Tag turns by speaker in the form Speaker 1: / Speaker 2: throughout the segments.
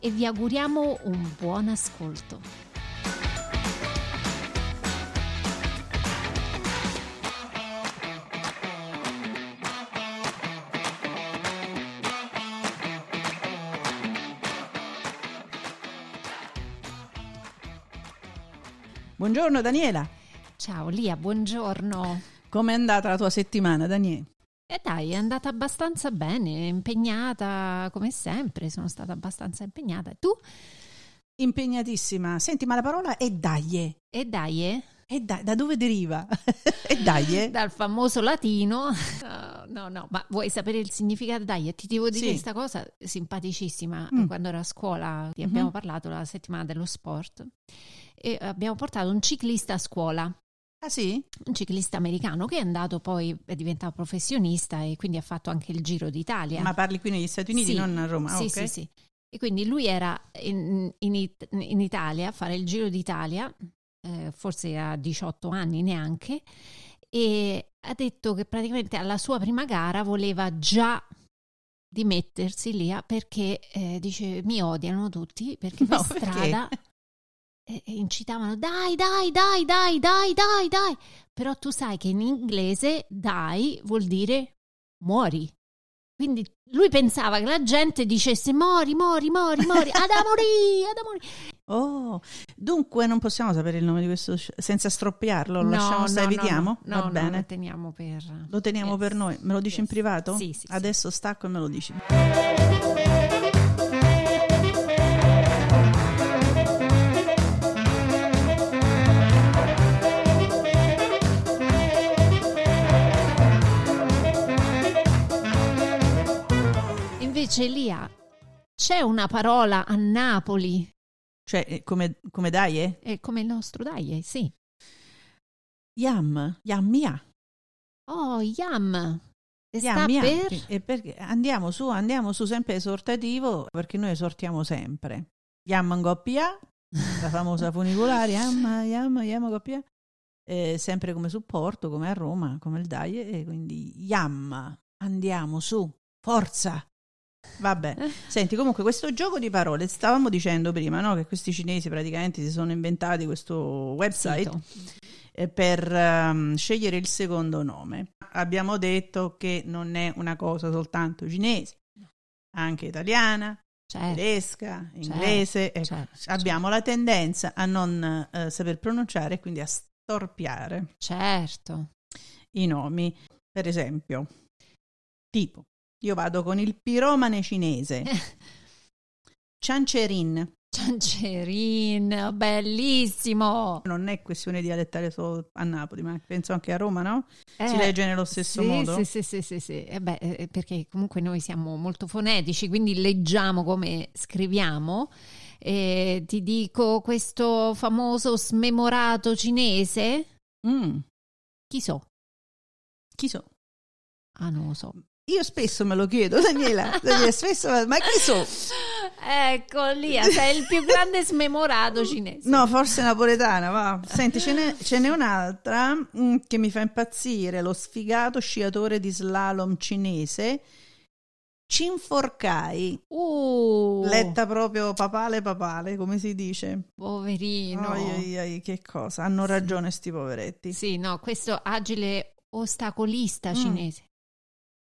Speaker 1: e vi auguriamo un buon ascolto.
Speaker 2: Buongiorno Daniela,
Speaker 1: Ciao Lia, buongiorno.
Speaker 2: com'è andata la tua settimana Daniele?
Speaker 1: E dai, è andata abbastanza bene, impegnata come sempre, sono stata abbastanza impegnata. Tu?
Speaker 2: Impegnatissima. Senti, ma la parola è daglie.
Speaker 1: E dai?
Speaker 2: E dai, da dove deriva? e daglie?
Speaker 1: Dal famoso latino. No, no, no, ma vuoi sapere il significato? Dai, ti devo dire
Speaker 2: Sì.
Speaker 1: questa cosa simpaticissima.
Speaker 2: Mm.
Speaker 1: Quando ero a scuola, ti abbiamo
Speaker 2: Mhm.
Speaker 1: parlato la settimana dello sport e abbiamo portato un ciclista a scuola.
Speaker 2: Ah sì?
Speaker 1: un ciclista americano che è andato poi, è diventato professionista e quindi ha fatto anche il Giro d'Italia.
Speaker 2: Ma parli qui negli Stati Uniti,
Speaker 1: Sì,
Speaker 2: non a Roma?
Speaker 1: Sì,
Speaker 2: ok.
Speaker 1: sì, sì. E quindi lui era in, in It- in Italia a fare il Giro d'Italia, eh, forse a 18 anni neanche, e ha detto che praticamente alla sua prima gara voleva già dimettersi lì ah, perché eh, dice mi odiano tutti perché per
Speaker 2: No, perché?
Speaker 1: strada eh, incitavano dai dai dai dai dai dai dai però tu sai che in inglese dai vuol dire muori quindi lui pensava che la gente dicesse mori mori mori mori ad a morì ad a morì
Speaker 2: Oh, dunque non possiamo sapere il nome di questo senza stroppiarlo, lo
Speaker 1: No,
Speaker 2: lasciamo stare,
Speaker 1: no,
Speaker 2: evitiamo?
Speaker 1: no,
Speaker 2: Va
Speaker 1: no,
Speaker 2: bene.
Speaker 1: lo teniamo per
Speaker 2: Lo teniamo
Speaker 1: Yes,
Speaker 2: per noi. Me lo dici in
Speaker 1: yes.
Speaker 2: privato?
Speaker 1: Sì, sì, sì.
Speaker 2: Adesso stacco e me lo dici.
Speaker 1: Invece Elia c'è una parola a Napoli
Speaker 2: Cioè, eh, come, come dai, eh?
Speaker 1: è come il nostro dai eh, sì
Speaker 2: Yam, yam mia.
Speaker 1: oh yam e sta
Speaker 2: Yam, yam.
Speaker 1: per
Speaker 2: E perché andiamo su, andiamo su sempre esortativo, perché noi esortiamo sempre. Yam goppia, la famosa funicolare, yam, yam, yam goppia. Eh, sempre come supporto, come a Roma, come il dai, e quindi yam, andiamo su, forza. Vabbè, senti, comunque questo gioco di parole, stavamo dicendo prima, no? Che questi cinesi praticamente si sono inventati questo website
Speaker 1: Sito.
Speaker 2: eh, per ehm, scegliere il secondo nome. Abbiamo detto che non è una cosa soltanto cinese, anche italiana,
Speaker 1: certo
Speaker 2: tedesca, inglese. ecco.
Speaker 1: certo,
Speaker 2: Abbiamo la tendenza a non eh, saper pronunciare e quindi a storpiare
Speaker 1: certo
Speaker 2: i nomi. Per esempio, tipo, io vado con il piromane cinese, Ciancerin.
Speaker 1: Ciancerin bellissimo
Speaker 2: Non è questione dialettale solo a Napoli, ma penso anche a Roma, no? Si
Speaker 1: Eh,
Speaker 2: legge nello stesso
Speaker 1: sì,
Speaker 2: modo?
Speaker 1: Sì, sì, sì, sì, sì. Eh beh, eh, perché comunque noi siamo molto fonetici, quindi leggiamo come scriviamo. Eh, ti dico questo famoso smemorato cinese,
Speaker 2: Mm,
Speaker 1: chi so?
Speaker 2: chi so?
Speaker 1: Ah, non lo so.
Speaker 2: Io spesso me lo chiedo, Daniela, Daniela, spesso, ma chi so?
Speaker 1: Ecco lì, sei il più grande smemorato cinese.
Speaker 2: No, forse napoletana, va. Senti, ce n'è, ce n'è un'altra mm, che mi fa impazzire, lo sfigato sciatore di slalom cinese, Cinforcai,
Speaker 1: Uh,
Speaker 2: letta proprio papale papale, come si dice.
Speaker 1: poverino.
Speaker 2: Ai, ai, ai, che cosa, hanno
Speaker 1: Sì.
Speaker 2: ragione sti poveretti.
Speaker 1: Sì, no, questo agile ostacolista
Speaker 2: Mm.
Speaker 1: cinese.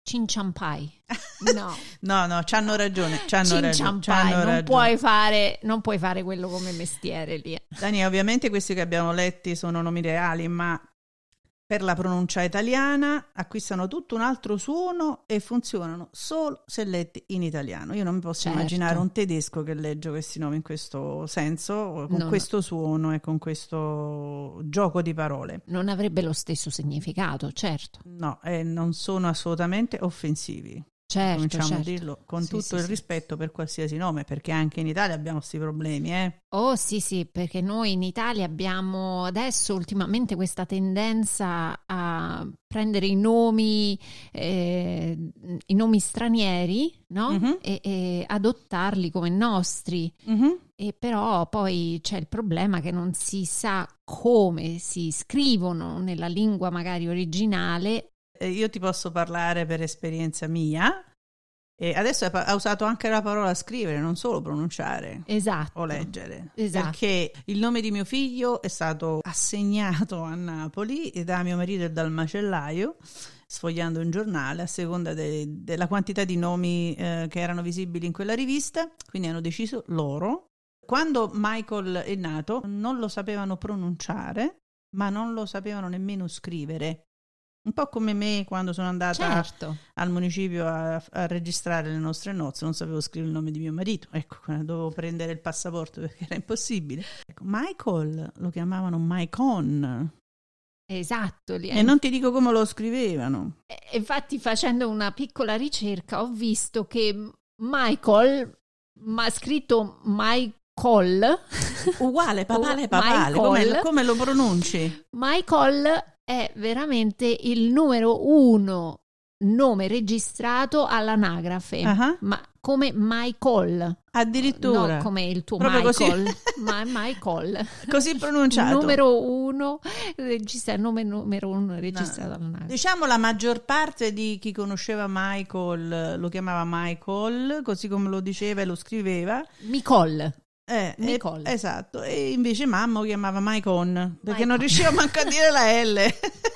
Speaker 1: Cinciampai. No.
Speaker 2: No, no, c'hanno ragione, c'hanno ragione. C'hanno
Speaker 1: non
Speaker 2: ragione.
Speaker 1: puoi fare non puoi fare quello come mestiere lì.
Speaker 2: Dani, ovviamente questi che abbiamo letti sono nomi reali, ma per la pronuncia italiana acquistano tutto un altro suono e funzionano solo se letti in italiano. Io non mi posso
Speaker 1: Certo.
Speaker 2: immaginare un tedesco che legge questi nomi in questo senso, con
Speaker 1: No, no.
Speaker 2: questo suono e con questo gioco di parole.
Speaker 1: Non avrebbe lo stesso significato, certo.
Speaker 2: No, e non sono assolutamente offensivi.
Speaker 1: Certo,
Speaker 2: cominciamo
Speaker 1: certo.
Speaker 2: a dirlo con
Speaker 1: Sì,
Speaker 2: tutto
Speaker 1: sì,
Speaker 2: il
Speaker 1: sì.
Speaker 2: rispetto per qualsiasi nome, perché anche in Italia abbiamo questi problemi, eh.
Speaker 1: Oh sì sì, perché noi in Italia abbiamo adesso ultimamente questa tendenza a prendere i nomi, eh, i nomi stranieri, no?
Speaker 2: Mhm.
Speaker 1: E, e adottarli come nostri.
Speaker 2: Mhm.
Speaker 1: E però poi c'è il problema che non si sa come si scrivono nella lingua magari originale.
Speaker 2: Eh, Io ti posso parlare per esperienza mia. E adesso ha usato anche la parola scrivere, non solo pronunciare
Speaker 1: Esatto.
Speaker 2: o leggere.
Speaker 1: Esatto.
Speaker 2: Perché il nome di mio figlio è stato assegnato a Napoli da mio marito e dal macellaio, sfogliando un giornale a seconda de- della quantità di nomi eh, che erano visibili in quella rivista. Quindi hanno deciso loro. Quando Michael è nato, non lo sapevano pronunciare, ma non lo sapevano nemmeno scrivere. Un po' come me quando sono andata
Speaker 1: Certo.
Speaker 2: al municipio a, a registrare le nostre nozze, non sapevo scrivere il nome di mio marito, ecco, dovevo prendere il passaporto perché era impossibile. Ecco, Michael lo chiamavano Maicon
Speaker 1: Esatto. lì
Speaker 2: e non ti dico come lo scrivevano.
Speaker 1: E Infatti, facendo una piccola ricerca, ho visto che Michael, ma scritto Michael,
Speaker 2: Uguale, papale, papale, come, come lo pronunci?
Speaker 1: Michael è veramente il numero uno nome registrato all'anagrafe.
Speaker 2: Ah,
Speaker 1: Ma come Michael,
Speaker 2: Addirittura,
Speaker 1: non come il tuo
Speaker 2: Proprio così.
Speaker 1: Michael, ma Michael.
Speaker 2: così pronunciato.
Speaker 1: Numero uno, registra- nome numero uno registrato all'anagrafe.
Speaker 2: Diciamo la maggior parte di chi conosceva Michael lo chiamava Michael, così come lo diceva e lo scriveva.
Speaker 1: Micol.
Speaker 2: Eh,
Speaker 1: Nicole.
Speaker 2: e- esatto, e invece mamma lo chiamava Maicon perché
Speaker 1: Maicon.
Speaker 2: non riusciva manco a dire la L.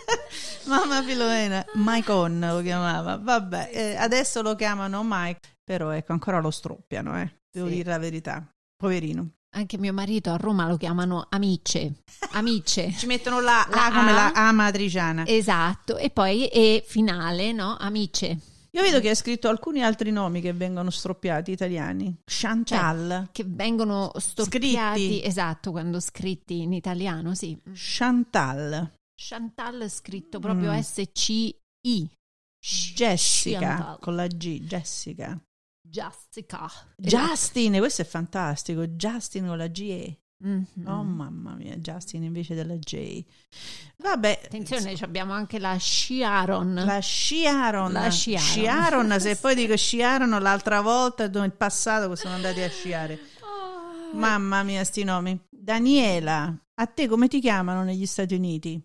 Speaker 2: mamma Filomena, Maicon lo chiamava. Vabbè, eh, adesso lo chiamano Mike, però ecco, ancora lo stroppiano, eh. Devo
Speaker 1: Sì.
Speaker 2: dire la verità. Poverino.
Speaker 1: Anche mio marito a Roma lo chiamano amice. Amice.
Speaker 2: Ci mettono la,
Speaker 1: La
Speaker 2: A come
Speaker 1: A.
Speaker 2: la A matriciana.
Speaker 1: esatto. E poi E finale, no? Amice.
Speaker 2: Io vedo che hai scritto alcuni altri nomi che vengono stroppiati italiani. Chantal.
Speaker 1: Che vengono storpiati.
Speaker 2: Scritti.
Speaker 1: Esatto, quando scritti in italiano, sì.
Speaker 2: Chantal.
Speaker 1: Chantal scritto proprio
Speaker 2: Mm.
Speaker 1: S-C-I.
Speaker 2: Jessica
Speaker 1: Chantal.
Speaker 2: con la G, Jessica.
Speaker 1: Jessica.
Speaker 2: Justin, questo è fantastico. Justin con la G.
Speaker 1: Mhm.
Speaker 2: Oh mamma mia, Justin invece della J. Vabbè,
Speaker 1: Attenzione, ci abbiamo anche la Sharon.
Speaker 2: la Sciaron.
Speaker 1: La Sciaron.
Speaker 2: Sciaron, se poi dico Sciaron l'altra volta, nel passato sono andati a sciare.
Speaker 1: Oh,
Speaker 2: Mamma mia, sti nomi. Daniela, a te come ti chiamano negli Stati Uniti?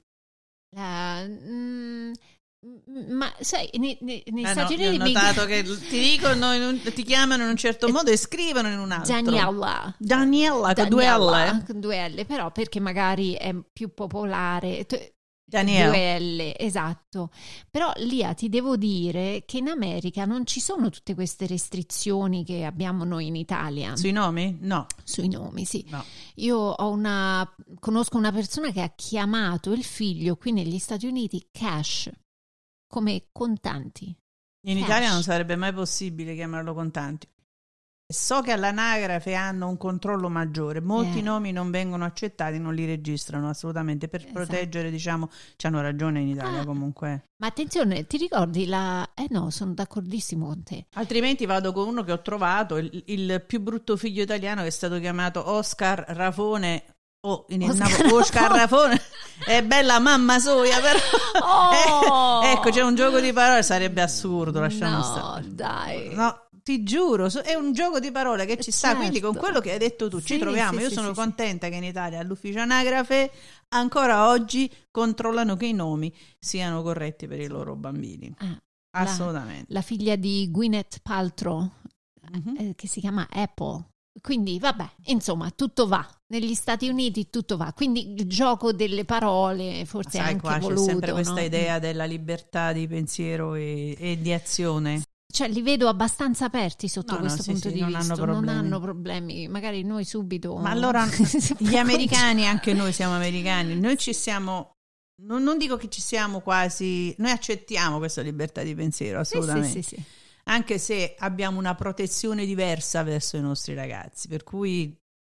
Speaker 1: la- mm, ma sai, nei, nei- negli
Speaker 2: Eh
Speaker 1: Stati
Speaker 2: no, io ho
Speaker 1: Uniti mi-
Speaker 2: notato che ti dicono, un- ti chiamano in un certo modo e scrivono in un altro.
Speaker 1: Daniela.
Speaker 2: Daniela con due L.
Speaker 1: con due L, però perché magari è più popolare.
Speaker 2: Daniela.
Speaker 1: Due L, esatto. Però Lia, ti devo dire che in America non ci sono tutte queste restrizioni che abbiamo noi in Italia
Speaker 2: Sui nomi? No.
Speaker 1: sui nomi, sì.
Speaker 2: no.
Speaker 1: Io ho una, conosco una persona che ha chiamato il figlio qui negli Stati Uniti cash come contanti.
Speaker 2: In
Speaker 1: Cash.
Speaker 2: Italia non sarebbe mai possibile chiamarlo contanti. So che all'anagrafe hanno un controllo maggiore, molti
Speaker 1: Eh.
Speaker 2: nomi non vengono accettati, non li registrano assolutamente per
Speaker 1: Esatto.
Speaker 2: proteggere, diciamo, ci hanno ragione in Italia
Speaker 1: Ah.
Speaker 2: comunque.
Speaker 1: Ma attenzione, ti ricordi la... Eh no, sono d'accordissimo con te.
Speaker 2: Altrimenti vado con uno che ho trovato, il, il più brutto figlio italiano che è stato chiamato Oscar Rafone. Oh, in
Speaker 1: Oscar
Speaker 2: Oscar, Oscar Rafone è bella mamma soia, però
Speaker 1: Oh!
Speaker 2: Eh, ecco, c'è un gioco di parole, sarebbe assurdo, lasciamo
Speaker 1: no,
Speaker 2: stare.
Speaker 1: dai.
Speaker 2: No, ti giuro, è un gioco di parole che ci sta,
Speaker 1: Certo.
Speaker 2: quindi con quello che hai detto tu ci
Speaker 1: Sì,
Speaker 2: troviamo.
Speaker 1: sì,
Speaker 2: Io
Speaker 1: sì,
Speaker 2: sono contenta che in Italia all'ufficio anagrafe ancora oggi controllano che i nomi siano corretti per i loro bambini.
Speaker 1: Ah,
Speaker 2: Assolutamente.
Speaker 1: la figlia di Gwyneth Paltrow,
Speaker 2: Mhm.
Speaker 1: eh, che si chiama Apple. Quindi, vabbè, insomma, tutto va. Negli Stati Uniti tutto va. Quindi il gioco delle parole forse è
Speaker 2: Sai,
Speaker 1: anche
Speaker 2: qua c'è
Speaker 1: voluto.
Speaker 2: sempre questa
Speaker 1: no?
Speaker 2: idea della libertà di pensiero e, e di azione.
Speaker 1: Cioè, li vedo abbastanza aperti sotto
Speaker 2: No, no,
Speaker 1: questo
Speaker 2: sì,
Speaker 1: punto
Speaker 2: sì,
Speaker 1: di
Speaker 2: non
Speaker 1: vista.
Speaker 2: hanno
Speaker 1: Non hanno problemi. Magari noi subito.
Speaker 2: Ma allora gli americani, anche noi siamo americani, noi ci siamo, non, non dico che ci siamo quasi, noi accettiamo questa libertà di pensiero,
Speaker 1: Sì,
Speaker 2: assolutamente.
Speaker 1: Sì, sì, sì.
Speaker 2: Anche se abbiamo una protezione diversa verso i nostri ragazzi, per cui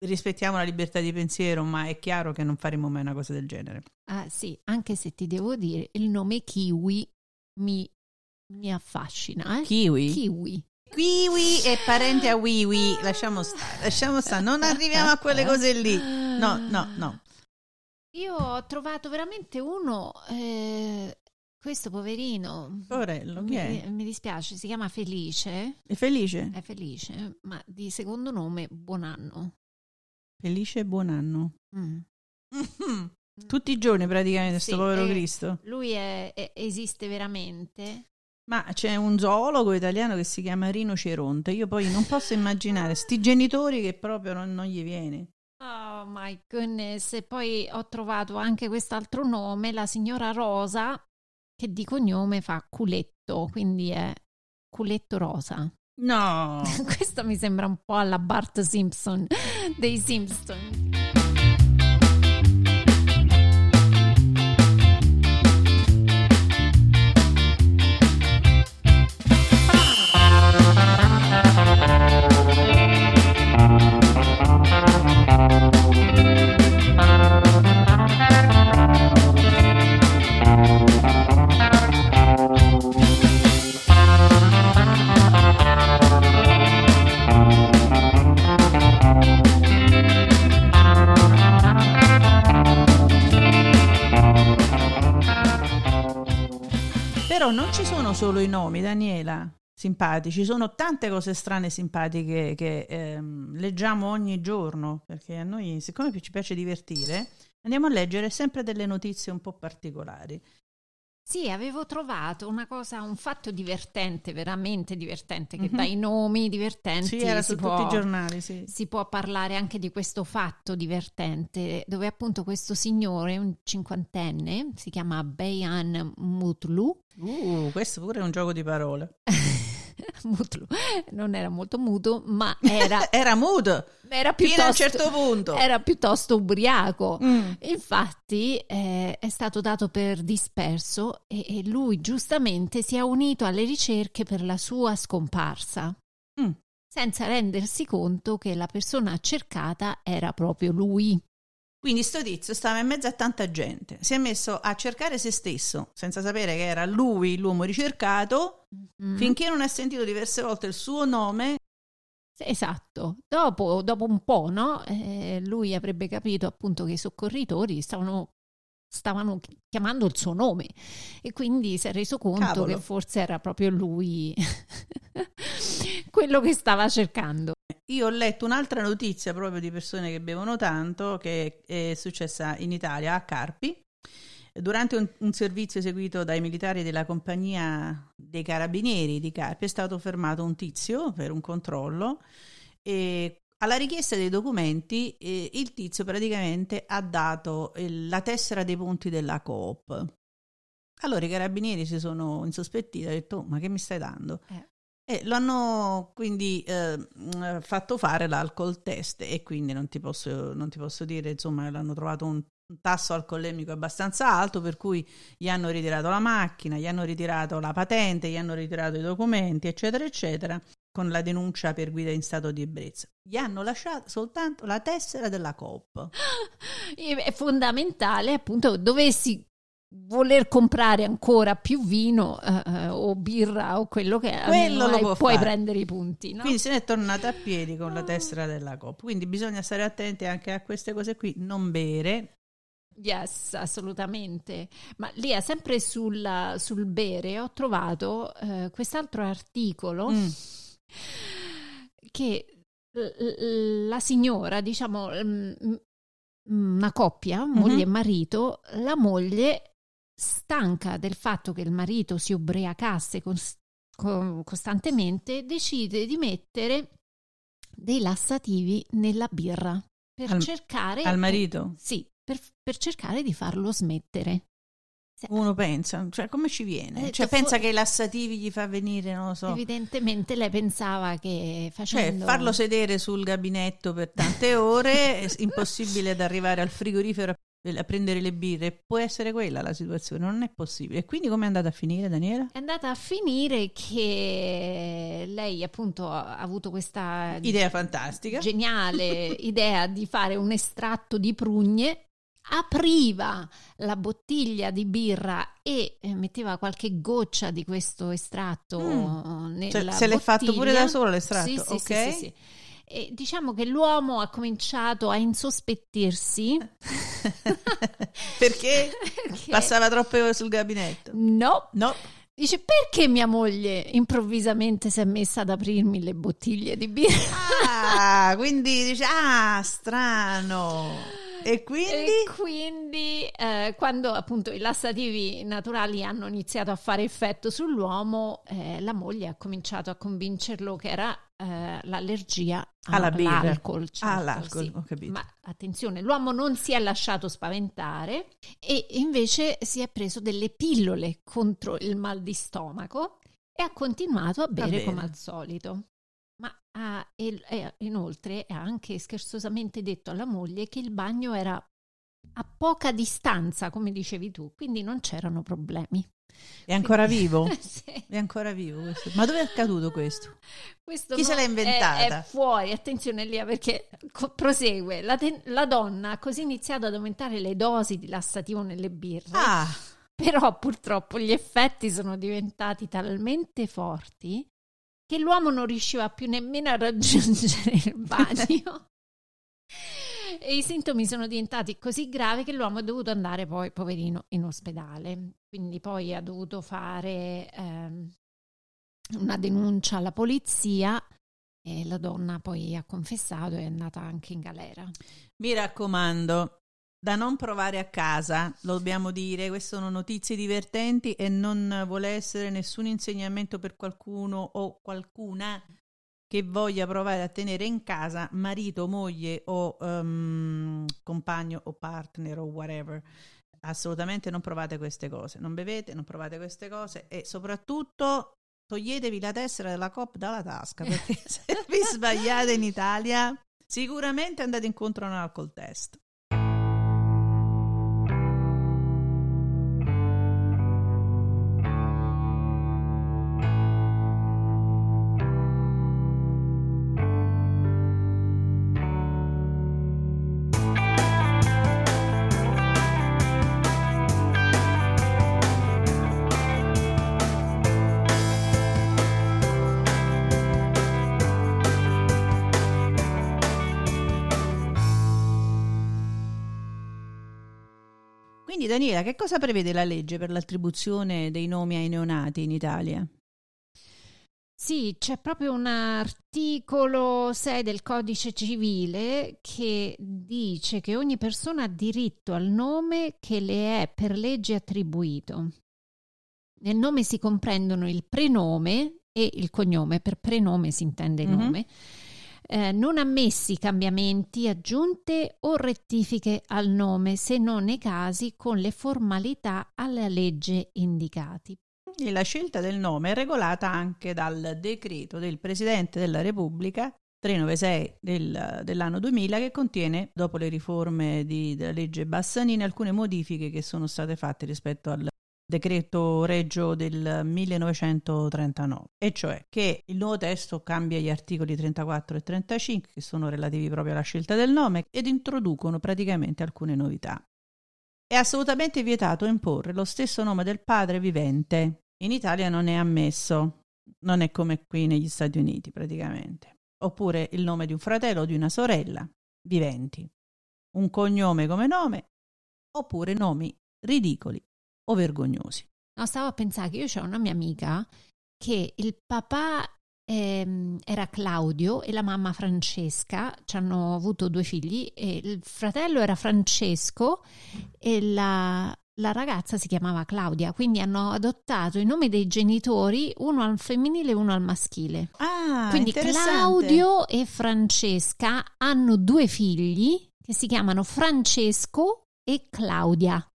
Speaker 2: rispettiamo la libertà di pensiero, ma è chiaro che non faremo mai una cosa del genere.
Speaker 1: Ah, sì, anche se ti devo dire, il nome Kiwi mi mi affascina. Eh?
Speaker 2: Kiwi.
Speaker 1: Kiwi.
Speaker 2: Kiwi è parente a Wiwi. Lasciamo stare, lasciamo stare. Non arriviamo a quelle cose lì. No, no, no.
Speaker 1: Io ho trovato veramente uno, eh, questo poverino.
Speaker 2: Poverello, chi è?
Speaker 1: Mi, mi dispiace, si chiama Felice.
Speaker 2: È felice?
Speaker 1: È Felice, ma di secondo nome Buonanno.
Speaker 2: Felice e buon anno.
Speaker 1: Mm.
Speaker 2: Tutti i giorni praticamente,
Speaker 1: Sì,
Speaker 2: sto povero
Speaker 1: eh,
Speaker 2: Cristo.
Speaker 1: Lui è- è- esiste veramente.
Speaker 2: Ma c'è un zoologo italiano che si chiama Rino Ceronte. Io poi non posso immaginare sti genitori che proprio non, non gli viene.
Speaker 1: Oh my goodness, e poi ho trovato anche quest'altro nome, la signora Rosa, che di cognome fa culetto, quindi è culetto rosa.
Speaker 2: No!
Speaker 1: Questo mi sembra un po' alla Bart Simpson dei Simpson.
Speaker 2: Solo i nomi, Daniela, simpatici, ci sono tante cose strane e simpatiche che ehm, leggiamo ogni giorno, perché a noi, siccome ci piace divertire, andiamo a leggere sempre delle notizie un po' particolari.
Speaker 1: Sì, avevo trovato una cosa, un fatto divertente, veramente divertente, che
Speaker 2: Mhm.
Speaker 1: dai nomi divertenti
Speaker 2: Sì, era su
Speaker 1: può-
Speaker 2: tutti i giornali, sì.
Speaker 1: si può parlare anche di questo fatto divertente, dove appunto questo signore, un cinquantenne, si chiama Bayan Mutlu,
Speaker 2: Uh, questo pure è un gioco di parole.
Speaker 1: Mutlu non era molto muto, ma era,
Speaker 2: Era muto
Speaker 1: era
Speaker 2: fino a un
Speaker 1: piuttosto,
Speaker 2: certo punto.
Speaker 1: era piuttosto ubriaco.
Speaker 2: Mm.
Speaker 1: Infatti eh, è stato dato per disperso e, e lui giustamente si è unito alle ricerche per la sua scomparsa,
Speaker 2: Mm.
Speaker 1: senza rendersi conto che la persona cercata era proprio lui.
Speaker 2: Quindi sto tizio stava in mezzo a tanta gente, si è messo a cercare se stesso, senza sapere che era lui l'uomo ricercato,
Speaker 1: Mm.
Speaker 2: finché non ha sentito diverse volte il suo nome.
Speaker 1: Esatto, dopo, dopo un po', no? Eh, lui avrebbe capito appunto che i soccorritori stavano, stavano chi- chiamando il suo nome e quindi si è reso conto
Speaker 2: Cavolo.
Speaker 1: che forse era proprio lui quello che stava cercando.
Speaker 2: Io ho letto un'altra notizia proprio di persone che bevono tanto, che è successa in Italia a Carpi. Durante un, un servizio eseguito dai militari della compagnia dei carabinieri di Carpi è stato fermato un tizio per un controllo e alla richiesta dei documenti eh, il tizio praticamente ha dato il- la tessera dei punti della Coop. Allora i carabinieri si sono insospettiti e hanno detto "Oh, ma che mi stai dando?
Speaker 1: Eh.
Speaker 2: E lo hanno quindi eh, fatto fare l'alcol test e quindi non ti posso, non ti posso dire, insomma, l'hanno trovato un, un tasso alcolemico abbastanza alto, per cui gli hanno ritirato la macchina, gli hanno ritirato la patente, gli hanno ritirato i documenti, eccetera, eccetera, con la denuncia per guida in stato di ebbrezza. Gli hanno lasciato soltanto la tessera della Coop.
Speaker 1: E È fondamentale appunto dovessi voler comprare ancora più vino eh, eh, o birra o quello che è,
Speaker 2: Quello
Speaker 1: hai- puoi
Speaker 2: fare.
Speaker 1: prendere i punti, no?
Speaker 2: Quindi se ne è tornata a piedi con la tessera della Coop. Quindi bisogna stare attenti anche a queste cose qui, non bere.
Speaker 1: Yes, assolutamente. Ma lì è sempre sul, sul bere ho trovato eh, quest'altro articolo
Speaker 2: Mm.
Speaker 1: Che la signora, diciamo, mm, mm, una coppia, moglie e
Speaker 2: Mhm.
Speaker 1: marito, la moglie stanca del fatto che il marito si ubriacasse cons- co- costantemente, decide di mettere dei lassativi nella birra per
Speaker 2: Al-
Speaker 1: cercare
Speaker 2: Al marito?
Speaker 1: sì, per, per cercare di farlo smettere.
Speaker 2: Uno pensa, cioè come ci viene?
Speaker 1: Eh,
Speaker 2: Cioè pensa che i lassativi gli fa venire, non lo so.
Speaker 1: Evidentemente lei pensava che
Speaker 2: Cioè,
Speaker 1: facendo
Speaker 2: farlo sedere sul gabinetto per tante ore, è impossibile ad arrivare al frigorifero a prendere le birre. Può essere quella la situazione, non è possibile. E quindi come è andata a finire, Daniela?
Speaker 1: è andata a finire che lei appunto ha avuto questa
Speaker 2: Idea fantastica.
Speaker 1: geniale idea di fare un estratto di prugne apriva la bottiglia di birra e eh, metteva qualche goccia di questo estratto
Speaker 2: Mm.
Speaker 1: nella
Speaker 2: Cioè, se l'è fatto pure da solo l'estratto,
Speaker 1: Sì,
Speaker 2: ok?
Speaker 1: sì, sì, sì. E diciamo che l'uomo ha cominciato a insospettirsi
Speaker 2: Perché
Speaker 1: Perché-
Speaker 2: passava troppe ore sul gabinetto.
Speaker 1: No,
Speaker 2: No,
Speaker 1: dice perché mia moglie improvvisamente si è messa ad aprirmi le bottiglie di birra?
Speaker 2: ah, quindi dice, ah, strano. E quindi?
Speaker 1: E quindi eh, quando appunto i lassativi naturali hanno iniziato a fare effetto sull'uomo, eh, la moglie ha cominciato a convincerlo che era eh, l'allergia
Speaker 2: Alla birra.
Speaker 1: all'alcol. certo,
Speaker 2: all'alcol,
Speaker 1: sì.
Speaker 2: ho capito.
Speaker 1: Ma attenzione, l'uomo non si è lasciato spaventare e invece si è preso delle pillole contro il mal di stomaco e ha continuato a bere come al solito. Ha e- e inoltre ha anche scherzosamente detto alla moglie che il bagno era a poca distanza, come dicevi tu, quindi non c'erano problemi.
Speaker 2: È ancora vivo?
Speaker 1: Sì.
Speaker 2: È ancora vivo questo. Ma dove è accaduto questo?
Speaker 1: Questo
Speaker 2: Chi se l'ha inventata?
Speaker 1: È, è fuori, attenzione lì perché co- prosegue. La, te- la donna ha così iniziato ad aumentare le dosi di lassativo nelle birre,
Speaker 2: Ah,
Speaker 1: però purtroppo gli effetti sono diventati talmente forti che l'uomo non riusciva più nemmeno a raggiungere il bagno. E i sintomi sono diventati così gravi che l'uomo è dovuto andare poi, poverino, in ospedale. Quindi poi ha dovuto fare ehm, una denuncia alla polizia e la donna poi ha confessato e è andata anche in galera.
Speaker 2: mi raccomando, da non provare a casa, lo dobbiamo dire, queste sono notizie divertenti e non vuole essere nessun insegnamento per qualcuno o qualcuna che voglia provare a tenere in casa marito, moglie o ehm, compagno o partner o whatever. Assolutamente non provate queste cose, non bevete, non provate queste cose e soprattutto toglietevi la tessera della COP dalla tasca perché se vi sbagliate in Italia sicuramente andate incontro a un alcol test. Quindi Daniela, che cosa prevede la legge per l'attribuzione dei nomi ai neonati in Italia?
Speaker 1: Sì, c'è proprio un articolo 6 del codice civile che dice che ogni persona ha diritto al nome che le è per legge attribuito. Nel nome si comprendono il prenome e il cognome, per prenome si intende il
Speaker 2: Mhm.
Speaker 1: nome, eh, non ammessi cambiamenti, aggiunte o rettifiche al nome, se non nei casi con le formalità alla legge indicati.
Speaker 2: E la scelta del nome è regolata anche dal decreto del Presidente della Repubblica 396 del- dell'anno 2000 che contiene, dopo le riforme di- della legge Bassanini, alcune modifiche che sono state fatte rispetto al decreto Reggio del 1939, e cioè che il nuovo testo cambia gli articoli 34 e 35 che sono relativi proprio alla scelta del nome ed introducono praticamente alcune novità. È assolutamente vietato imporre lo stesso nome del padre vivente. In Italia non è ammesso, non è come qui negli Stati Uniti praticamente. Oppure il nome di un fratello o di una sorella viventi. Un cognome come nome, oppure nomi ridicoli o vergognosi.
Speaker 1: No, stavo a pensare che io c'ho una mia amica che il papà ehm, era Claudio e la mamma Francesca, ci hanno avuto due figli e il fratello era Francesco e la, la ragazza si chiamava Claudia, quindi hanno adottato i nomi dei genitori, uno al femminile e uno al maschile.
Speaker 2: Ah,
Speaker 1: quindi. Claudio e Francesca hanno due figli che si chiamano Francesco e Claudia.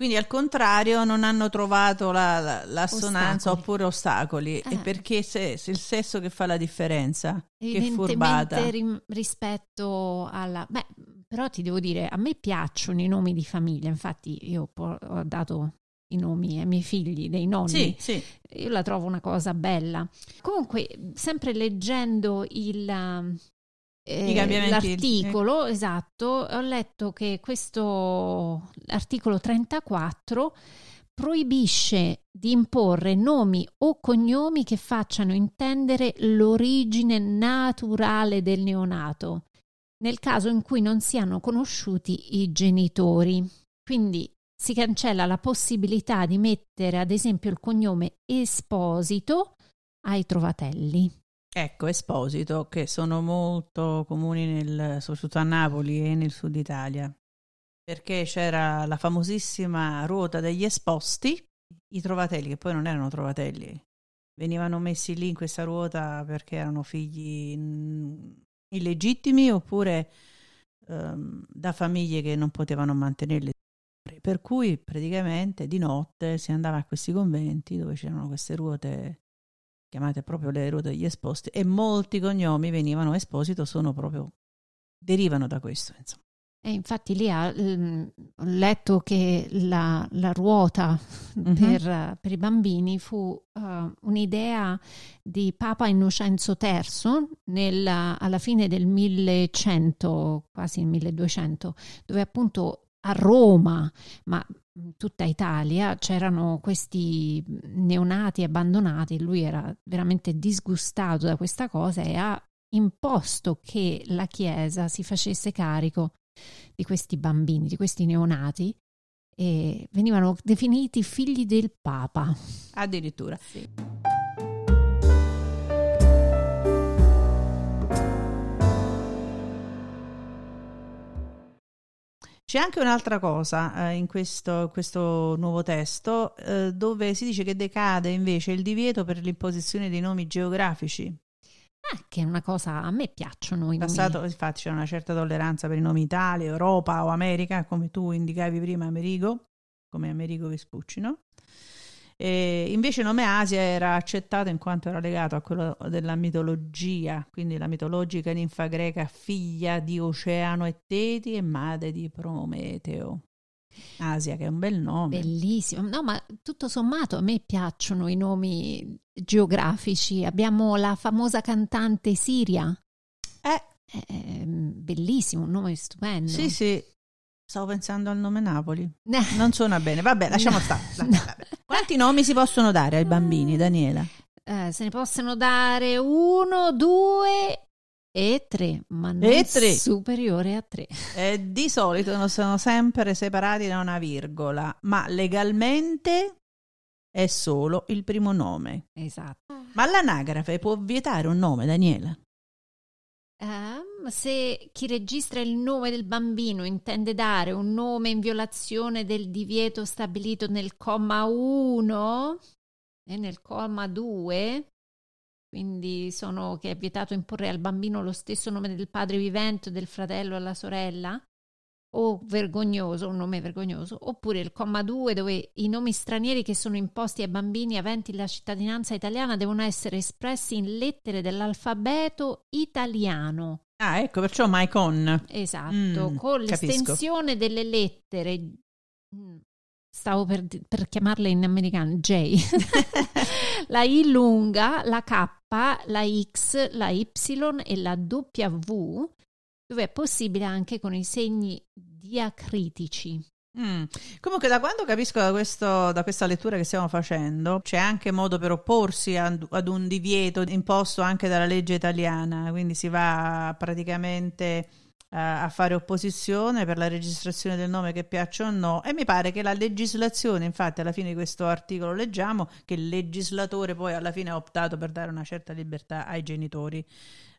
Speaker 2: Quindi al contrario non hanno trovato la- la- l'assonanza
Speaker 1: Ostacoli.
Speaker 2: oppure ostacoli. E
Speaker 1: Eh.
Speaker 2: perché se, se il sesso che fa la differenza? Che furbata.
Speaker 1: rim- rispetto alla... Beh, però ti devo dire, a me piacciono i nomi di famiglia, infatti io po- ho dato i nomi ai miei figli, dei nonni,
Speaker 2: Sì, sì.
Speaker 1: io la trovo una cosa bella. Comunque, sempre leggendo il, eh, l'articolo, esatto, ho letto che questo articolo 34 proibisce di imporre nomi o cognomi che facciano intendere l'origine naturale del neonato, nel caso in cui non siano conosciuti i genitori. Quindi si cancella la possibilità di mettere ad esempio il cognome Esposito ai trovatelli.
Speaker 2: Ecco, Esposito, che sono molto comuni nel, soprattutto a Napoli e nel sud Italia perché c'era la famosissima ruota degli esposti, i trovatelli, che poi non erano trovatelli, venivano messi lì in questa ruota perché erano figli illegittimi oppure um, da famiglie che non potevano mantenerli. Per cui praticamente di notte si andava a questi conventi dove c'erano queste ruote chiamate proprio le ruote degli esposti e molti cognomi venivano esposito sono proprio derivano da questo insomma.
Speaker 1: E infatti lì ha ehm, ho letto che la, la ruota
Speaker 2: Mhm.
Speaker 1: per, per i bambini fu eh, un'idea di Papa Innocenzo III nel- alla fine del 1100, quasi il 1200, dove appunto a Roma, ma tutta Italia, c'erano questi neonati abbandonati. Lui era veramente disgustato da questa cosa e ha imposto che la Chiesa si facesse carico di questi bambini, di questi neonati, e venivano definiti figli del Papa.
Speaker 2: Addirittura. C'è anche un'altra cosa eh, in questo, questo nuovo testo eh, dove si dice che decade invece il divieto per l'imposizione dei nomi geografici.
Speaker 1: Ah, che è una cosa, a me piacciono
Speaker 2: In
Speaker 1: nomi.
Speaker 2: passato infatti c'era una certa tolleranza per i nomi Italia, Europa o America, come tu indicavi prima Amerigo, come Amerigo Vespucci, no? E invece il nome Asia era accettato in quanto era legato a quello della mitologia, quindi la mitologica ninfa greca figlia di Oceano e Teti e madre di Prometeo. Asia, che è un bel nome.
Speaker 1: Bellissimo. No, ma tutto sommato a me piacciono i nomi geografici. Abbiamo la famosa cantante Siria.
Speaker 2: Eh,
Speaker 1: È bellissimo, un nome stupendo.
Speaker 2: sì, sì. Stavo pensando al nome Napoli. Non suona bene. Vabbè, lasciamo stare. Vabbè, vabbè. Quanti nomi si possono dare ai bambini, Daniela?
Speaker 1: eh, se ne possono dare uno, due e tre, ma non
Speaker 2: E tre.
Speaker 1: superiore a tre.
Speaker 2: Eh, di solito non sono sempre separati da una virgola, ma legalmente è solo il primo nome.
Speaker 1: Esatto.
Speaker 2: Ma l'anagrafe può vietare un nome, Daniela?
Speaker 1: Ehm, se chi registra il nome del bambino intende dare un nome in violazione del divieto stabilito nel comma 1 e nel comma 2, quindi sono che è vietato imporre al bambino lo stesso nome del padre vivente, del fratello o della sorella, o vergognoso, un nome vergognoso, oppure il comma 2 dove i nomi stranieri che sono imposti ai bambini aventi la cittadinanza italiana devono essere espressi in lettere dell'alfabeto italiano.
Speaker 2: Ah, ecco, perciò Maicon.
Speaker 1: Esatto,
Speaker 2: Mm,
Speaker 1: con
Speaker 2: capisco.
Speaker 1: l'estensione delle lettere. mm, Stavo per, per chiamarle in americano J. la I lunga, la K, la X, la Y e la W, dove è possibile anche con i segni diacritici.
Speaker 2: Mm. Comunque, da quando capisco da, questo- da questa lettura che stiamo facendo, c'è anche modo per opporsi ad, ad un divieto imposto anche dalla legge italiana, quindi si va praticamente a fare opposizione per la registrazione del nome che piaccia o no e mi pare che la legislazione, infatti alla fine di questo articolo leggiamo che il legislatore poi alla fine ha optato per dare una certa libertà ai genitori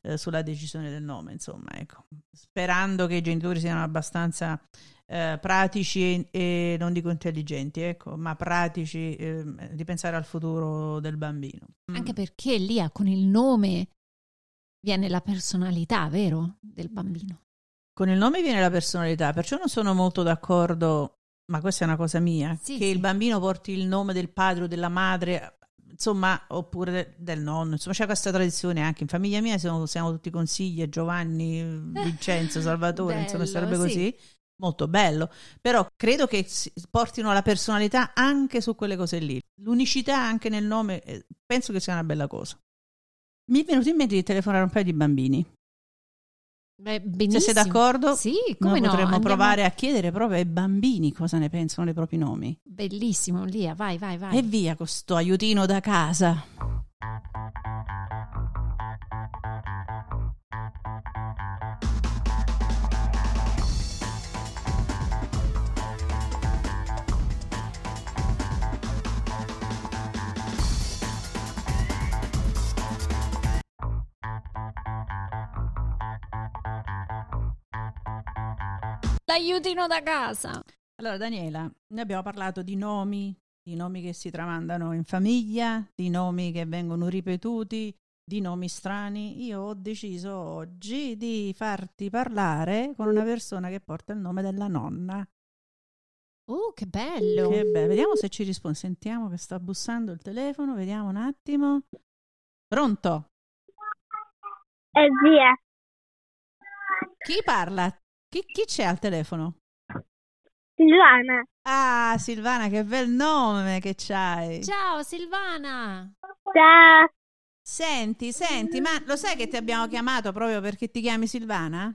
Speaker 2: eh, sulla decisione del nome, insomma, ecco, sperando che i genitori siano abbastanza eh, pratici e, e non dico intelligenti, ecco, ma pratici eh, di pensare al futuro del bambino. Mm.
Speaker 1: Anche perché lì con il nome viene la personalità, vero? Del bambino.
Speaker 2: Con il nome viene la personalità, perciò non sono molto d'accordo, ma questa è una cosa mia,
Speaker 1: Sì,
Speaker 2: che
Speaker 1: sì.
Speaker 2: il bambino porti il nome del padre o della madre, insomma, oppure de- del nonno, insomma, c'è questa tradizione anche in famiglia mia, siamo, siamo tutti consigli, Giovanni, Vincenzo, Salvatore, insomma,
Speaker 1: Bello,
Speaker 2: sarebbe
Speaker 1: sì.
Speaker 2: così. Molto bello, però credo che portino la personalità anche su quelle cose lì. L'unicità anche nel nome, eh, penso che sia una bella cosa. Mi è venuto in mente di telefonare un paio di bambini
Speaker 1: Beh,
Speaker 2: Se sei d'accordo,
Speaker 1: Sì, come no?
Speaker 2: potremmo
Speaker 1: andiamo-
Speaker 2: provare a chiedere proprio ai bambini cosa ne pensano dei propri nomi.
Speaker 1: Bellissimo, Lia, vai, vai, vai.
Speaker 2: E via con sto aiutino da casa.
Speaker 1: L'aiutino da casa.
Speaker 2: Allora, Daniela, noi abbiamo parlato di nomi, di nomi che si tramandano in famiglia, di nomi che vengono ripetuti, di nomi strani. Io ho deciso oggi di farti parlare con una persona che porta il nome della nonna.
Speaker 1: Oh, che bello.
Speaker 2: Che bello. Vediamo se ci risponde. Sentiamo che sta bussando il telefono. Vediamo un attimo. Pronto?
Speaker 3: Eh, zia,
Speaker 2: Chi parla? Chi, chi c'è al telefono?
Speaker 3: Silvana.
Speaker 2: Ah, Silvana, che bel nome che c'hai.
Speaker 1: Ciao Silvana.
Speaker 3: Ciao.
Speaker 2: Senti, senti, ma lo sai che ti abbiamo chiamato proprio perché ti chiami Silvana?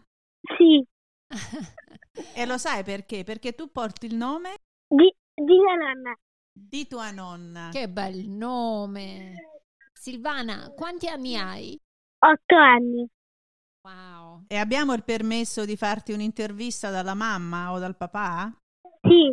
Speaker 3: Sì,
Speaker 2: E lo sai perché? Perché tu porti il nome
Speaker 3: di, di mia nonna.
Speaker 2: di tua nonna.
Speaker 1: che bel nome. Silvana, quanti anni hai?
Speaker 3: Otto anni.
Speaker 1: Wow.
Speaker 2: E abbiamo il permesso di farti un'intervista dalla mamma o dal papà?
Speaker 3: Sì,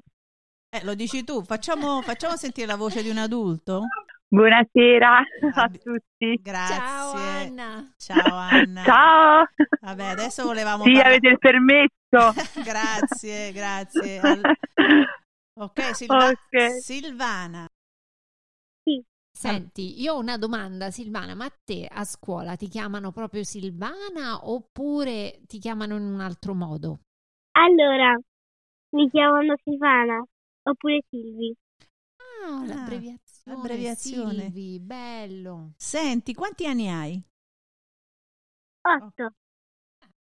Speaker 2: Eh, lo dici tu, facciamo, facciamo sentire la voce di un adulto?
Speaker 4: Buonasera a tutti.
Speaker 2: Grazie.
Speaker 1: Ciao Anna.
Speaker 2: Ciao Anna.
Speaker 4: Ciao.
Speaker 2: Vabbè, adesso volevamo
Speaker 4: Sì,
Speaker 2: parla-
Speaker 4: avete il permesso.
Speaker 2: grazie, grazie. Al- Ok, Silva-
Speaker 4: Ok.
Speaker 2: Silvana.
Speaker 1: Senti, io ho una domanda, Silvana, ma a te a scuola ti chiamano proprio Silvana oppure ti chiamano in un altro modo?
Speaker 3: allora, mi chiamano Silvana, oppure Silvi.
Speaker 1: Ah,
Speaker 2: Ah,
Speaker 1: l'abbreviazione.
Speaker 2: l'abbreviazione.
Speaker 1: Silvi, bello.
Speaker 2: Senti, quanti anni hai?
Speaker 3: Otto.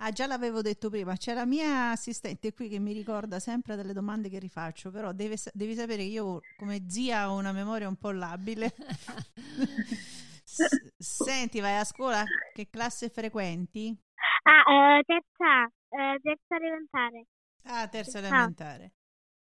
Speaker 2: Ah, già l'avevo detto prima, c'è la mia assistente qui che mi ricorda sempre delle domande che rifaccio, però deve devi sapere che io come zia ho una memoria un po' labile. S- Senti, vai a scuola? Che classe frequenti?
Speaker 3: Ah, eh, terza, eh, terza elementare.
Speaker 2: Ah, terza
Speaker 3: Ah.
Speaker 2: elementare.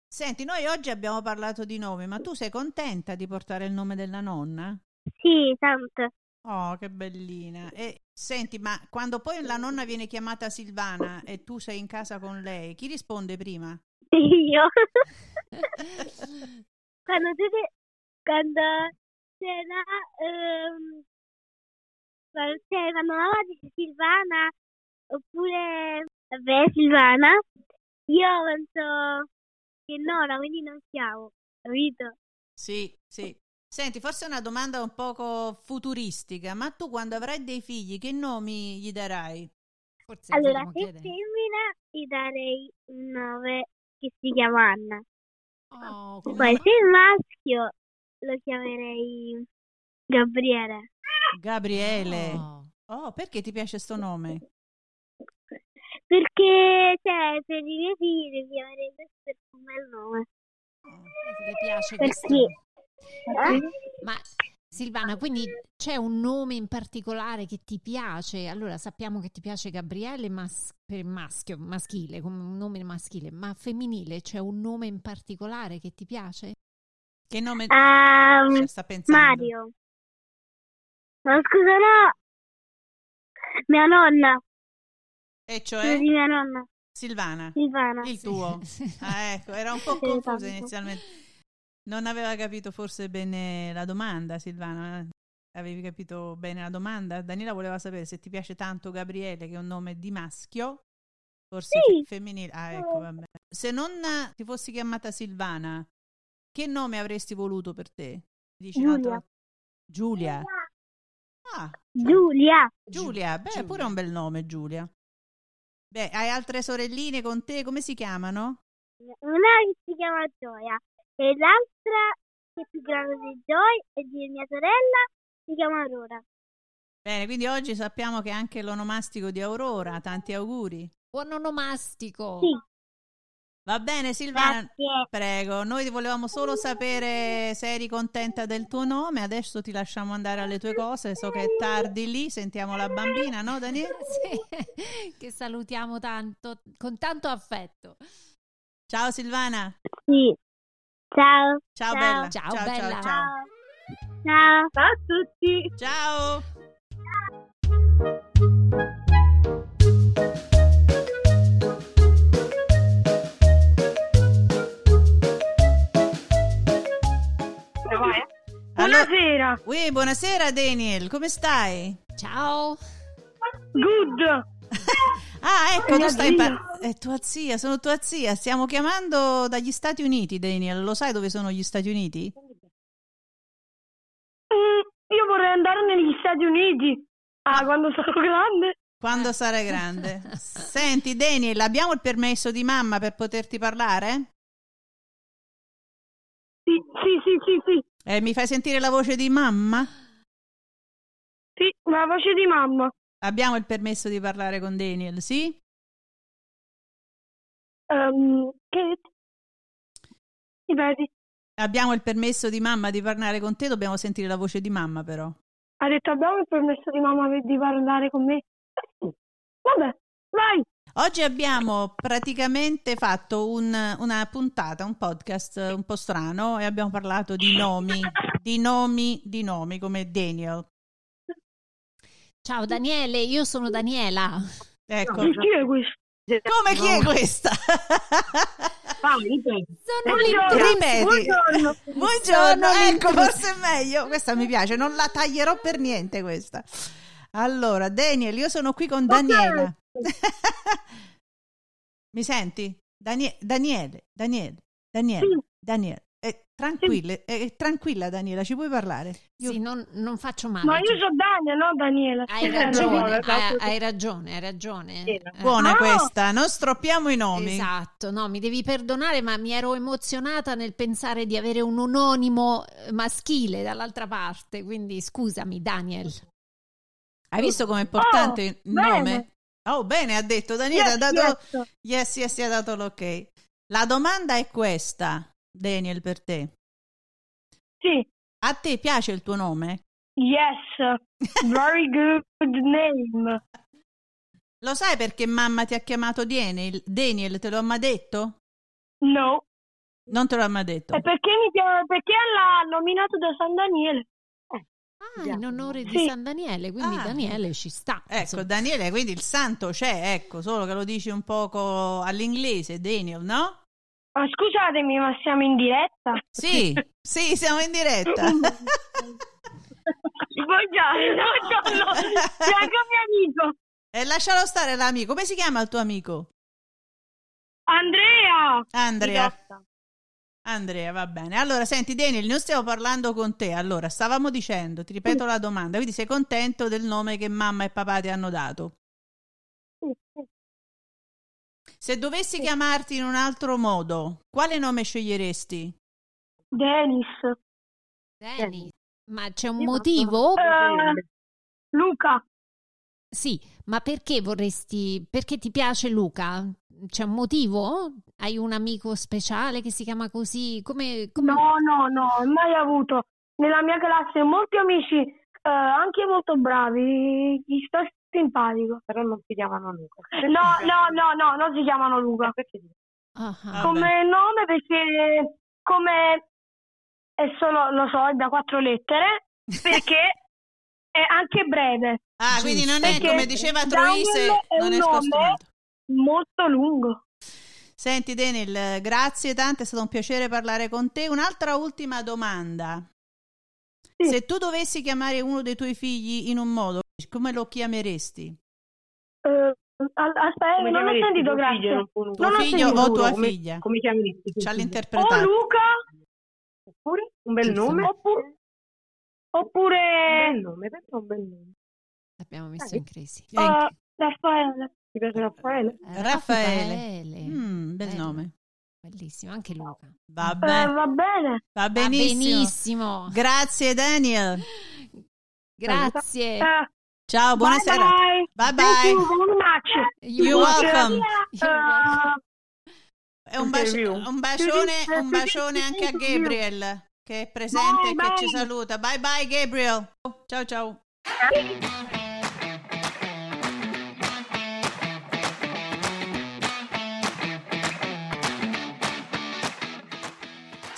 Speaker 2: Senti, noi oggi abbiamo parlato di nomi, ma tu sei contenta di portare il nome della nonna?
Speaker 3: Sì, tanto.
Speaker 2: Oh, che bellina. E senti, ma quando poi la nonna viene chiamata Silvana e tu sei in casa con lei, chi risponde prima?
Speaker 3: Io. quando ti- quando c'era ehm, quando, c'è- quando mamma dice Silvana oppure vabbè Silvana io penso che nonna quindi non siamo capito?
Speaker 2: Sì, sì. Senti, forse è una domanda un poco futuristica, ma tu quando avrai dei figli, che nomi gli darai?
Speaker 1: Forse
Speaker 3: allora se
Speaker 1: chiedere.
Speaker 3: femmina gli darei un nome che si chiama Anna
Speaker 1: Oh,
Speaker 3: poi
Speaker 1: nome-
Speaker 3: se è maschio lo chiamerei Gabriele
Speaker 2: Gabriele.
Speaker 1: Oh,
Speaker 2: Oh, perché ti piace sto nome?
Speaker 3: perché cioè per i miei figli li chiamerei questo un bel nome
Speaker 1: le piace
Speaker 3: Perché?
Speaker 1: questo?
Speaker 3: Eh?
Speaker 1: Ma Silvana, quindi c'è un nome in particolare che ti piace? Allora sappiamo che ti piace Gabriele mas- per maschio, maschile, come un nome maschile, ma femminile c'è un nome in particolare che ti piace?
Speaker 2: Che nome cioè, sta pensando?
Speaker 3: Mario. Ma scusa, no. Mia nonna.
Speaker 2: E cioè
Speaker 3: di mia nonna.
Speaker 2: Silvana,
Speaker 3: Silvana.
Speaker 2: il
Speaker 1: Sì.
Speaker 2: tuo. Ah, ecco, era un po'
Speaker 3: Sì,
Speaker 2: confusa
Speaker 3: esatto.
Speaker 2: inizialmente. Non aveva capito forse bene la domanda, Silvana. eh? Avevi capito bene la domanda? Daniela voleva sapere se ti piace tanto Gabriele, che è un nome di maschio, forse
Speaker 3: Sì.
Speaker 2: fe- femminile. Ah, ecco, vabbè. Se non ti fossi chiamata Silvana, che nome avresti voluto per te? Dici un
Speaker 3: Giulia.
Speaker 2: Giulia. Ah,
Speaker 3: Giulia.
Speaker 2: Giulia, beh,
Speaker 1: Giulia.
Speaker 2: pure un bel nome, Giulia. Beh, hai altre sorelline con te? Come si chiamano?
Speaker 3: Una che si chiama Gioia. E l'altra che è più grande di Joy e di mia sorella si chiama Aurora.
Speaker 2: Bene, quindi oggi sappiamo che anche l'onomastico di Aurora, tanti auguri.
Speaker 1: Buon onomastico!
Speaker 3: Sì.
Speaker 2: Va bene Silvana,
Speaker 3: Grazie.
Speaker 2: prego, noi volevamo solo sapere se eri contenta del tuo nome, adesso ti lasciamo andare alle tue cose, so che è tardi lì, sentiamo la bambina, no Daniele?
Speaker 1: Sì, che salutiamo tanto, con tanto affetto.
Speaker 2: Ciao Silvana,
Speaker 3: Sì. Ciao.
Speaker 2: ciao,
Speaker 3: Ciao.
Speaker 2: bella,
Speaker 1: Ciao,
Speaker 2: ciao,
Speaker 1: bella.
Speaker 2: ciao, ciao.
Speaker 3: Ciao.
Speaker 4: Ciao a tutti.
Speaker 2: Ciao. Allora,
Speaker 4: Buonasera.
Speaker 2: Ui, buonasera Daniel, come stai?
Speaker 1: Ciao.
Speaker 4: Good.
Speaker 2: Ah, ecco, tu stai
Speaker 4: zia.
Speaker 2: par- è tua zia, sono tua zia. Stiamo chiamando dagli Stati Uniti, Daniel. Lo sai dove sono gli Stati Uniti?
Speaker 4: Mm, io vorrei andare negli Stati Uniti. Ah, quando sarò grande.
Speaker 2: Quando sarai grande. Senti, Daniel, abbiamo il permesso di mamma per poterti parlare?
Speaker 4: Sì, sì, sì, sì, sì.
Speaker 2: Eh, mi fai sentire la voce di mamma?
Speaker 4: Sì, la voce di mamma.
Speaker 2: Abbiamo il permesso di parlare con Daniel, sì?
Speaker 4: Ripeti.
Speaker 2: Abbiamo il permesso di mamma di parlare con te, dobbiamo sentire la voce di mamma però.
Speaker 4: Ha detto abbiamo il permesso di mamma di parlare con me. Vabbè, vai.
Speaker 2: Oggi abbiamo praticamente fatto un- una puntata, un podcast un po' strano e abbiamo parlato di nomi, di nomi, di nomi come Daniel.
Speaker 1: Ciao Daniele, io sono Daniela.
Speaker 2: Ecco,
Speaker 4: Chi è questo?
Speaker 2: come chi è questa?
Speaker 1: Sono
Speaker 4: Buongiorno.
Speaker 2: Ripeti.
Speaker 4: Buongiorno.
Speaker 2: Buongiorno,
Speaker 1: Sono
Speaker 2: ecco, forse è meglio. Questa mi piace, non la taglierò per niente questa. Allora, Daniel, io sono qui con Daniela. Mi senti? Danie- Daniele, Daniele, Daniele. Daniele. Eh, tranquilla, eh, tranquilla Daniela, ci puoi parlare? Io-
Speaker 1: Sì, non, non faccio male.
Speaker 4: Ma io sono Dania, no Daniela.
Speaker 1: Hai
Speaker 4: Eh,
Speaker 1: ragione,
Speaker 4: no,
Speaker 1: hai, hai ragione, hai ragione. Eh,
Speaker 2: Buona
Speaker 4: No.
Speaker 2: questa, non stroppiamo i nomi.
Speaker 1: Esatto, no, mi devi perdonare, ma mi ero emozionata nel pensare di avere un ononimo eh, maschile dall'altra parte, quindi scusami, Daniel.
Speaker 2: Hai visto com'è importante il
Speaker 4: bene.
Speaker 2: nome? Oh, bene, ha detto Daniele,
Speaker 4: Yes,
Speaker 2: ha dato
Speaker 4: yes.
Speaker 2: yes, yes, sì, ha dato l'ok. La domanda è questa, Daniel, per te.
Speaker 4: Sì.
Speaker 2: A te piace il tuo nome?
Speaker 4: Yes. Very good name.
Speaker 2: Lo sai perché mamma ti ha chiamato Daniel? Daniel, te l'ho mai detto?
Speaker 4: No.
Speaker 2: Non te l'ho mai detto.
Speaker 4: E perché, mi piace, perché l'ha nominato da San Daniele?
Speaker 1: Ah, in onore di
Speaker 4: Sì.
Speaker 1: San Daniele, quindi
Speaker 2: Ah.
Speaker 1: Daniele ci sta.
Speaker 2: Ecco,
Speaker 1: insomma.
Speaker 2: Daniele, quindi il santo c'è, ecco, solo che lo dici un poco all'inglese, Daniel, no?
Speaker 4: Ma scusatemi, ma siamo in diretta?
Speaker 2: Sì, sì, siamo in diretta.
Speaker 4: Buongiorno, buongiorno. Bianco mio amico.
Speaker 2: e lascialo stare l'amico. Come si chiama il tuo amico?
Speaker 4: Andrea.
Speaker 2: Andrea. Andrea, va bene. Allora, senti, Daniel, noi stiamo parlando con te. Allora, stavamo dicendo, ti ripeto la domanda, quindi sei contento del nome che mamma e papà ti hanno dato? Se dovessi chiamarti in un altro modo, quale nome sceglieresti?
Speaker 4: Dennis.
Speaker 1: Danny, ma c'è un motivo?
Speaker 4: Eh, Luca.
Speaker 1: Sì, ma perché vorresti, perché ti piace Luca? C'è un motivo? Hai un amico speciale che si chiama così? Come, come-
Speaker 4: No, no, no, mai avuto. Nella mia classe molti amici, eh, anche molto bravi, gli sto simpatico.
Speaker 5: Però non si chiamano Luca.
Speaker 4: No, no, no, no, non si chiamano Luca.
Speaker 5: Perché?
Speaker 1: Ah, ah.
Speaker 2: Vabbè.
Speaker 4: Come nome perché come è solo, lo so, è da quattro lettere, perché è anche breve,
Speaker 2: Ah, quindi non è
Speaker 4: Perché
Speaker 2: come diceva Troise,
Speaker 4: è
Speaker 2: non
Speaker 4: un
Speaker 2: è
Speaker 4: nome
Speaker 2: scostumato.
Speaker 4: molto lungo.
Speaker 2: Senti, Daniel, grazie tante, è stato un piacere parlare con te. Un'altra ultima domanda.
Speaker 4: Sì.
Speaker 2: Se tu dovessi chiamare uno dei tuoi figli in un modo, come lo chiameresti?
Speaker 4: Eh, al- aspetta,
Speaker 5: Come
Speaker 4: non ho sentito, grazie.
Speaker 5: non tuo-
Speaker 4: Non
Speaker 2: figlio o tua
Speaker 5: come-
Speaker 2: figlia?
Speaker 5: Come chiameresti
Speaker 2: C'ha
Speaker 5: figlio?
Speaker 4: O
Speaker 2: l'interpretato.
Speaker 4: Luca,
Speaker 5: Oppure un bel nome?
Speaker 4: oppure,
Speaker 5: Un
Speaker 4: oppure
Speaker 5: bel nome, pensa a un bel nome.
Speaker 1: L'abbiamo messo in crisi.
Speaker 2: Eh,
Speaker 4: eh, Raffaele.
Speaker 5: Ti piace Raffaele?
Speaker 1: Eh,
Speaker 2: Raffaele. Mm, bel
Speaker 1: Bello.
Speaker 2: nome.
Speaker 1: Bellissimo, anche Luca.
Speaker 2: Va
Speaker 4: Eh,
Speaker 2: bene,
Speaker 4: va bene.
Speaker 2: va
Speaker 1: Va
Speaker 2: benissimo.
Speaker 1: benissimo.
Speaker 2: Grazie Daniel.
Speaker 1: Grazie.
Speaker 4: Eh,
Speaker 2: Ciao, buonasera.
Speaker 4: Bye
Speaker 2: Bye
Speaker 4: bye.
Speaker 2: Bye.
Speaker 4: you.
Speaker 2: You're welcome.
Speaker 4: Eh,
Speaker 2: E un, baci-
Speaker 5: Interview.
Speaker 2: un bacione, un bacione anche a Gabriel che è presente e che ci saluta. Bye bye Gabriel. Ciao ciao.